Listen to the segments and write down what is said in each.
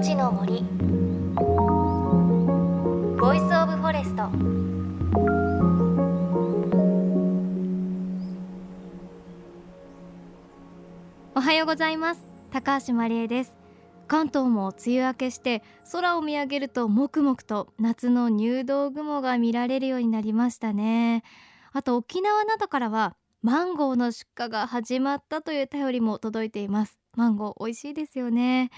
命の森。 Voice of Forest。おはようございます。高橋万里恵です。関東も梅雨明けして空を見上げるともくもくと夏の入道雲が見られるようになりましたね。あと沖縄などからはマンゴーの出荷が始まったという便りも届いています。マンゴー美味しいですよね。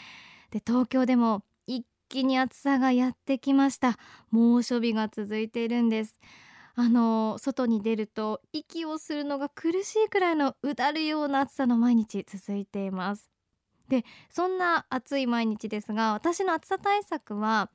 で東京でも一気に暑さがやってきました。猛暑日が続いているんです。あの外に出ると息をするのが苦しいくらいのうだるような暑さの毎日続いています。でそんな暑い毎日ですが私の暑さ対策は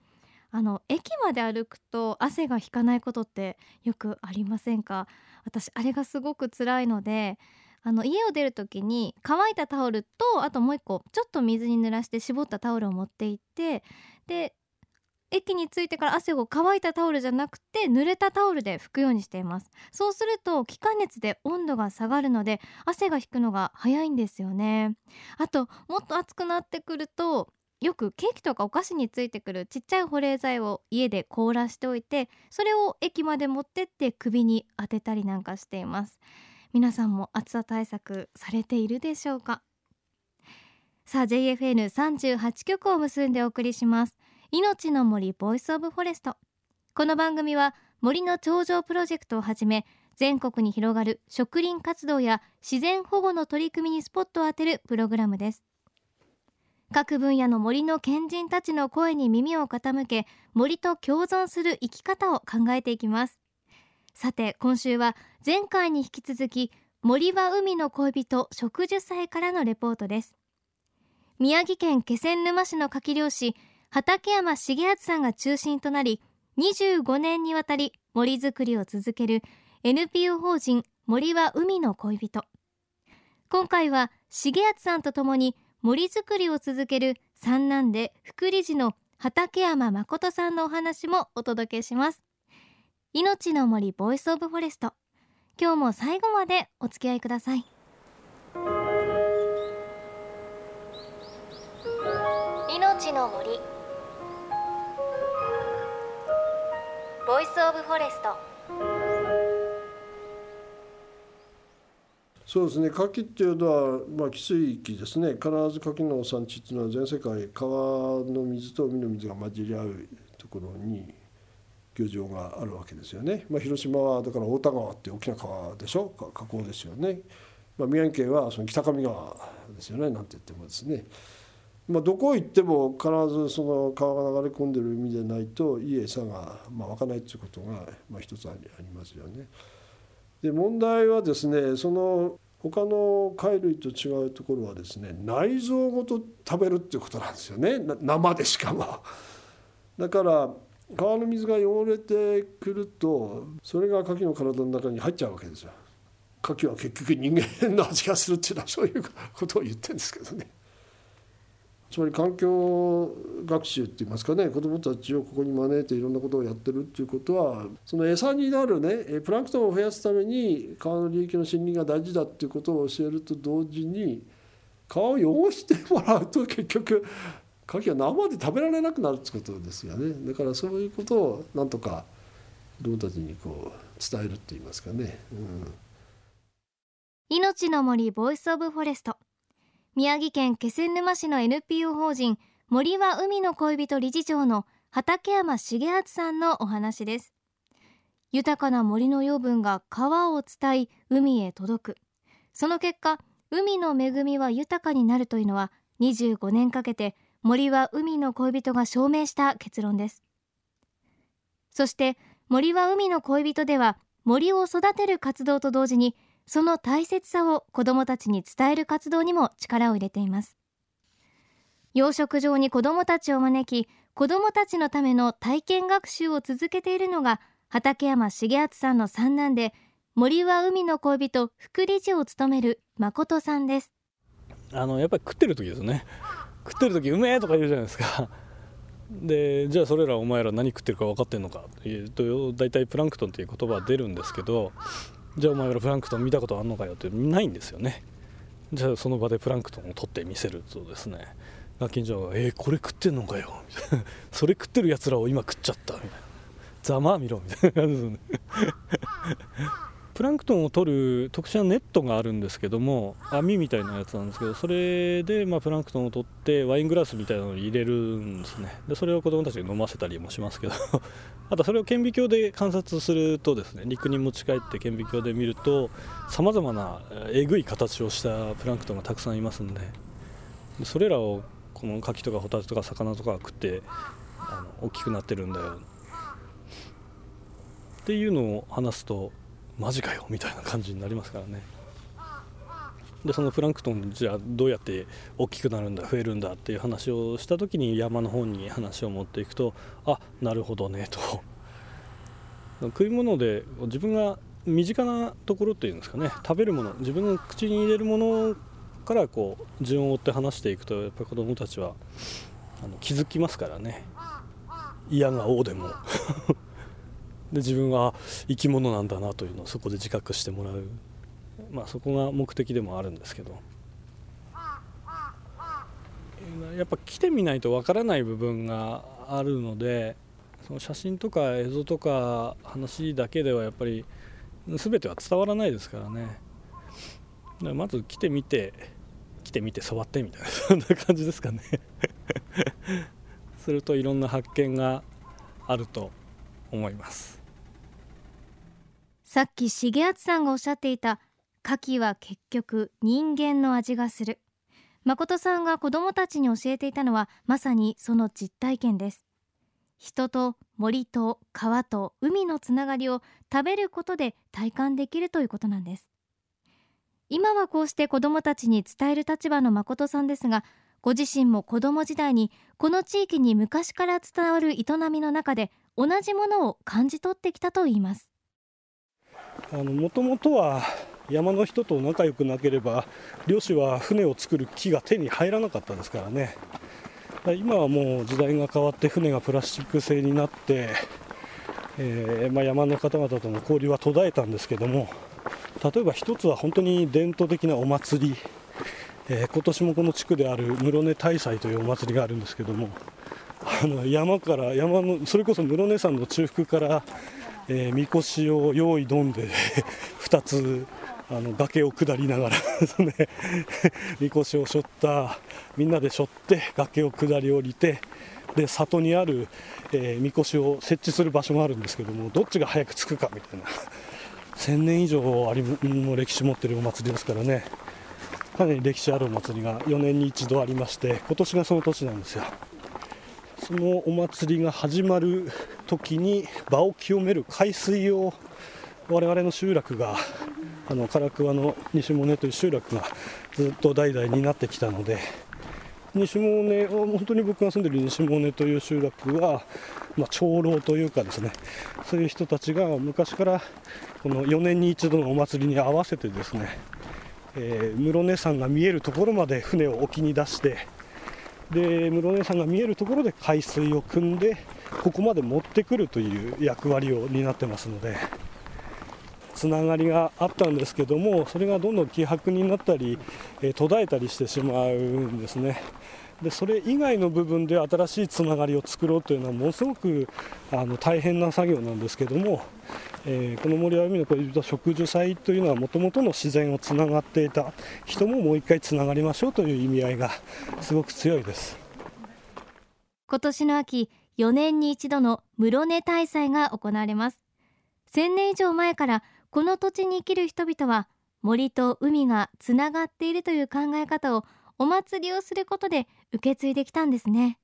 あの駅まで歩くと汗が引かないことってよくありませんか？私あれがすごく辛いのであの家を出る時に乾いたタオルとあともう一個ちょっと水に濡らして絞ったタオルを持って行ってで駅に着いてから汗を乾いたタオルじゃなくて濡れたタオルで拭くようにしています。そうすると気化熱で温度が下がるので汗が引くのが早いんですよね。あともっと暑くなってくるとよくケーキとかお菓子についてくるちっちゃい保冷剤を家で凍らしておいてそれを駅まで持ってって首に当てたりなんかしています。皆さんも暑さ対策されているでしょうか？さあ JFN38 局を結んでお送りします。命の森 Voice of Forest この番組は森の長城プロジェクトをはじめ全国に広がる植林活動や自然保護の取り組みにスポットを当てるプログラムです。各分野の森の賢人たちの声に耳を傾け森と共存する生き方を考えていきます。さて今週は前回に引き続き森は海の恋人植樹祭からのレポートです。宮城県気仙沼市の牡蠣漁師畠山重敦さんが中心となり25年にわたり森づくりを続ける NPO 法人森は海の恋人。今回は重敦さんとともに森づくりを続ける三男で副理事の畠山信さんのお話もお届けします。命の森 Voice of Forest。今日も最後までお付き合いください。命の森 Voice of Forest。そうですね。牡蠣っていうのは、まあ、汽水域ですね。必ず牡蠣の産地っていうのは全世界川の水と海の水が混じり合うところに漁場があるわけですよね、まあ、広島はだから太田川って大きな川でしょ？河口ですよね、まあ、宮城県はその北上川ですよね。なんて言ってもですね、まあ、どこ行っても必ずその川が流れ込んでる海でないといい餌がまあ湧かないっていうことがまあ一つありますよね。で問題はですねその他の貝類と違うところはですね内臓ごと食べるっていうことなんですよね。生でしかも。だから川の水が汚れてくるとそれが牡蠣の体の中に入っちゃうわけですよ。牡蠣は結局人間の味がするっていうのはそういうことを言ってるんですけどね。つまり環境学習って言いますかね子どもたちをここに招いていろんなことをやってるっていうことはその餌になるねプランクトンを増やすために川の流域の森林が大事だっていうことを教えると同時に川を汚してもらうと結局牡蠣は生で食べられなくなるってことですよね。だからそういうことをなんとか子どもたちにこう伝えるって言いますかね。うん、命の森 Voice of Forest。宮城県気仙沼市の NPO 法人森は海の恋人理事長の畠山重篤さんのお話です。豊かな森の養分が川を伝い海へ届く。その結果海の恵みは豊かになるというのは25年かけて森は海の恋人が証明した結論です。そして森は海の恋人では森を育てる活動と同時にその大切さを子どもたちに伝える活動にも力を入れています。養殖場に子どもたちを招き子どもたちのための体験学習を続けているのが畠山重敦さんの三男で森は海の恋人副理事を務める誠さんです。あのやっぱり食ってる時ですね。食ってる時うめえとか言うじゃないですか。でじゃあそれらお前ら何食ってるか分かってんのかっていうと大体プランクトンっていう言葉は出るんですけどじゃあお前らプランクトン見たことあんのかよってないんですよね。じゃあその場でプランクトンを取ってみせるとですね。ガキンチョウが「えー、これ食ってんのかよ」みたいな「それ食ってるやつらを今食っちゃった」みたいな「ざまあみろ」みたいな感じですよね。プランクトンを取る特殊なネットがあるんですけども網みたいなやつなんですけどそれでまプランクトンを取ってワイングラスみたいなのに入れるんですね。でそれを子供たちに飲ませたりもしますけど。あとそれを顕微鏡で観察するとですね陸に持ち帰って顕微鏡で見るとさまざまなえぐい形をしたプランクトンがたくさんいますんで。それらをこのカキとかホタテとか魚とか食ってあの大きくなってるんだよ。っていうのを話すとマジかよみたいな感じになりますからね。でそのプランクトンじゃあどうやって大きくなるんだ増えるんだっていう話をした時に山の方に話を持っていくとあなるほどねと。食い物で自分が身近なところっていうんですかね。食べるもの自分の口に入れるものからこう順を追って話していくとやっぱり子どもたちはあの気づきますからね。嫌が王でも。で自分は生き物なんだなというのをそこで自覚してもらう、まあ、そこが目的でもあるんですけど。やっぱ来てみないとわからない部分があるのでその写真とか映像とか話だけではやっぱり全ては伝わらないですからね。だまず来てみて来てみて触ってみたいなそんな感じですかね。するといろんな発見があると思います。さっき重敦さんがおっしゃっていた牡蠣は結局人間の味がする。誠さんが子どもたちに教えていたのはまさにその実体験です。人と森と川と海のつながりを食べることで体感できるということなんです。今はこうして子どもたちに伝える立場の誠さんですがご自身も子供時代にこの地域に昔から伝わる営みの中で同じものを感じ取ってきたといいます。もともとは山の人と仲良くなければ漁師は船を作る木が手に入らなかったですからね。今はもう時代が変わって船がプラスチック製になって、えー、まあ、山の方々との交流は途絶えたんですけども例えば一つは本当に伝統的なお祭り、えー、今年もこの地区である室根大祭というお祭りがあるんですけどもあの山から山のそれこそ室根山の中腹から、えー、みこしを用意どんで 2つあの崖を下りながら ね、みこしを背負ったみんなで背負って崖を下り降りてで里にある、えー、みこしを設置する場所があるんですけどもどっちが早く着くかみたいな。1000年以上ありの歴史持ってるお祭りですからね。かなり歴史あるお祭りが4年に一度ありまして今年がその年なんですよ。そのお祭りが始まる時に場を清める海水を我々の集落があの唐桑の西モネという集落がずっと代々になってきたので西モネ本当に僕が住んでる西モネという集落は、まあ、長老というかですねそういう人たちが昔からこの4年に一度のお祭りに合わせてですね、えー、室根山が見えるところまで船を沖に出してで室根山が見えるところで海水を汲んでここまで持ってくるという役割を担ってますのでつながりがあったんですけどもそれがどんどん希薄になったり、え途絶えたりしてしまうんですね。でそれ以外の部分で新しいつながりを作ろうというのはものすごくあの大変な作業なんですけども、えー、この森は海の恋人植樹祭というのはもともとの自然をつながっていた人ももう一回つながりましょうという意味合いがすごく強いです今年の秋4年に一度の室根大祭が行われます。1000年以上前からこの土地に生きる人々は森と海がつながっているという考え方をお祭りをすることで受け継いできたんですね。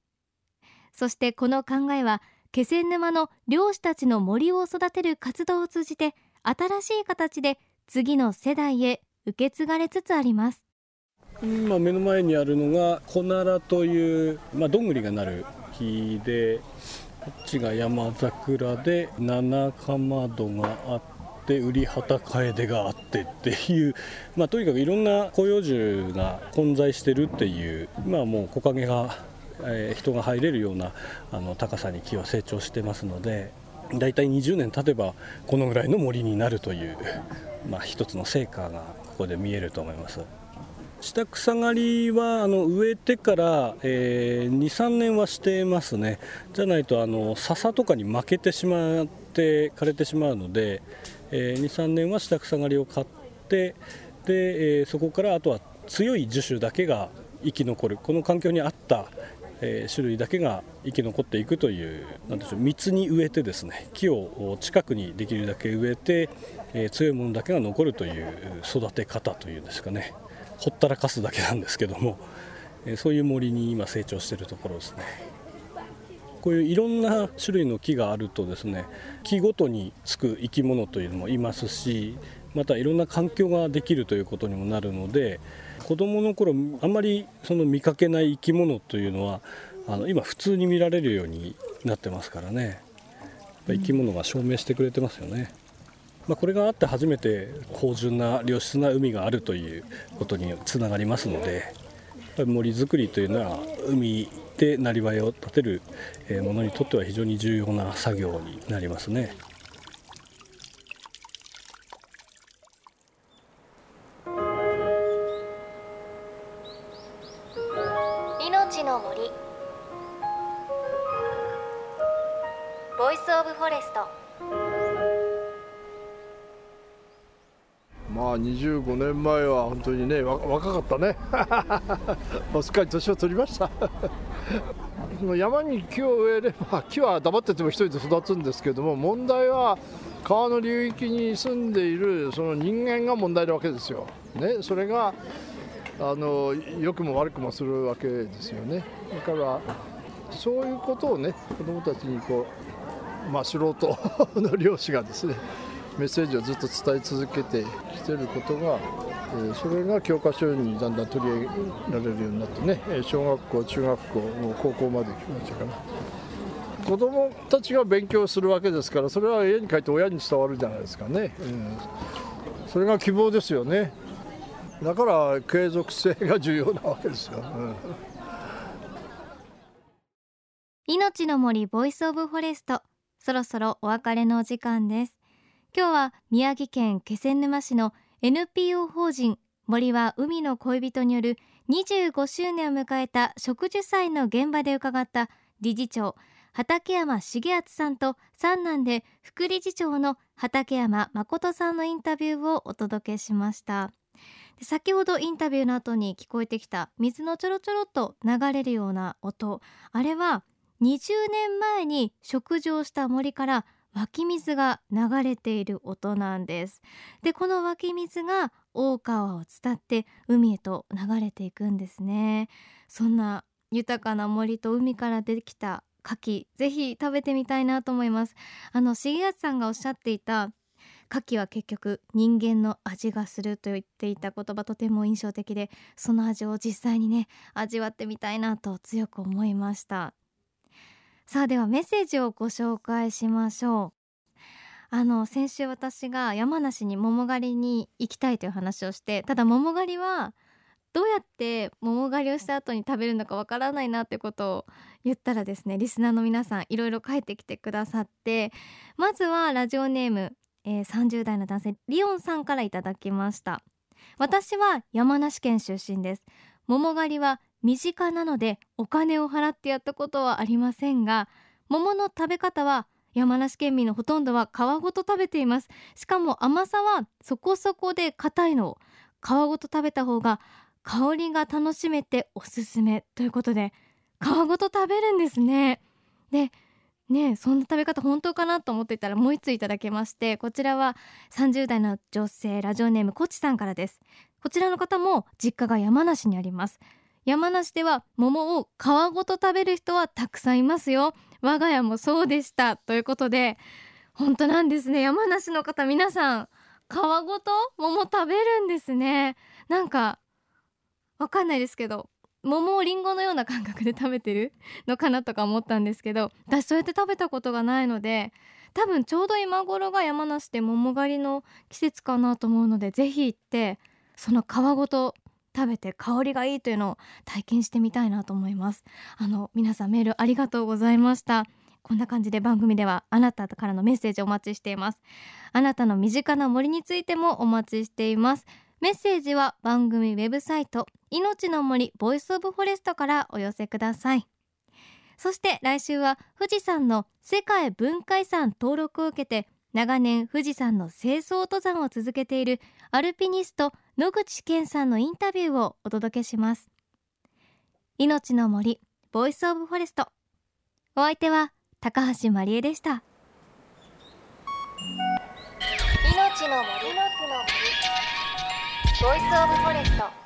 そしてこの考えは気仙沼の漁師たちの森を育てる活動を通じて新しい形で次の世代へ受け継がれつつあります。今目の前にあるのがコナラという、まあ、どんぐりがなる木でこっちが山桜で七かまどがあってって売り旗楓があってっていう、まあ、とにかくいろんな広葉樹が混在してるっていう、まあ、もう木陰が、えー、人が入れるようなあの高さに木は成長してますので大体20年経てばこのぐらいの森になるという、まあ、一つの成果がここで見えると思います。下草刈りはあの植えてから、えー、23年はしてますね。じゃないとあの笹とかに負けてしまって枯れてしまうので、えー、23年は下草刈りを買ってで、えー、そこからあとは強い樹種だけが生き残る。この環境に合った、え種類だけが生き残っていくというなでしょう密に植えてですね木を近くにできるだけ植えて、え強いものだけが残るという育て方というんですかね。ほったらかすだけなんですけども、えそういう森に今成長してるところですね。こういういろんな種類の木があるとですね木ごとにつく生き物というのもいますしまたいろんな環境ができるということにもなるので子どもの頃あんまりその見かけない生き物というのはあの今普通に見られるようになってますからね生き物が証明してくれてますよね、まあ、これがあって初めて芳醇な良質な海があるということにつながりますので森づくりというのは海でなりわいを立てるものにとっては非常に重要な作業になりますね。年前は本当にね若かったね。もうすっかり年を取りました。山に木を植えれば木は黙ってても一人で育つんですけども問題は川の流域に住んでいるその人間が問題なわけですよ。ね、それがあの良くも悪くもするわけですよね。だからそういうことをね子どもたちにこう、まあ、素人 の漁師がですねメッセージをずっと伝え続けてきてることが、えー、それが教科書にだんだん取り上げられるようになってね小学校中学校高校まで来ましたかな。子どもたちが勉強するわけですからそれは家に帰って親に伝わるじゃないですかね、うん、それが希望ですよね。だから継続性が重要なわけですよ、うん、命の森 Voice of Forest そろそろお別れのお時間です。今日は宮城県気仙沼市の NPO 法人森は海の恋人による25周年を迎えた植樹祭の現場で伺った理事長畠山重篤さんと三男で副理事長の畠山信さんのインタビューをお届けしました。先ほどインタビューの後に聞こえてきた水のちょろちょろっと流れるような音。あれは20年前に食事をした森から湧き水が流れている音なんです。でこの湧き水が大川を伝って海へと流れていくんですね。そんな豊かな森と海からできた牡蠣ぜひ食べてみたいなと思います。あの重安さんがおっしゃっていた牡蠣は結局人間の味がすると言っていた言葉とても印象的でその味を実際にね味わってみたいなと強く思いました。さあではメッセージをご紹介しましょう。あの先週私が山梨に桃狩りに行きたいという話をしてただ桃狩りはどうやって桃狩りをした後に食べるのかわからないなってことを言ったらですねリスナーの皆さんいろいろ帰ってきてくださってまずはラジオネームえー、30代の男性リオンさんからいただきました。私は山梨県出身です。桃狩りは身近なのでお金を払ってやったことはありませんが桃の食べ方は山梨県民のほとんどは皮ごと食べています。しかも甘さはそこそこで硬いのを皮ごと食べた方が香りが楽しめておすすめということで皮ごと食べるんですね。でねそんな食べ方本当かなと思っていたらもう一ついただけましてこちらは30代の女性ラジオネームこちさんからです。こちらの方も実家が山梨にあります。山梨では桃を皮ごと食べる人はたくさんいますよ。我が家もそうでした。ということで本当なんですね。山梨の方皆さん皮ごと桃食べるんですね。なんかわかんないですけど桃をりんごのような感覚で食べてる のかなとか思ったんですけど私そうやって食べたことがないので多分ちょうど今頃が山梨で桃狩りの季節かなと思うのでぜひ行ってその皮ごと食べて香りがいいというのを体験してみたいなと思います。あの皆さんメールありがとうございました。こんな感じで番組ではあなたからのメッセージお待ちしています。あなたの身近な森についてもお待ちしています。メッセージは番組ウェブサイト命の森 Voice of Forest からお寄せください。そして来週は富士山の世界文化遺産登録を受けて長年富士山の清掃登山を続けているアルピニスト野口健さんのインタビューをお届けします。命の森 Voice of Forest。お相手は高橋万里恵でした。命の森の森 Voice of Forest。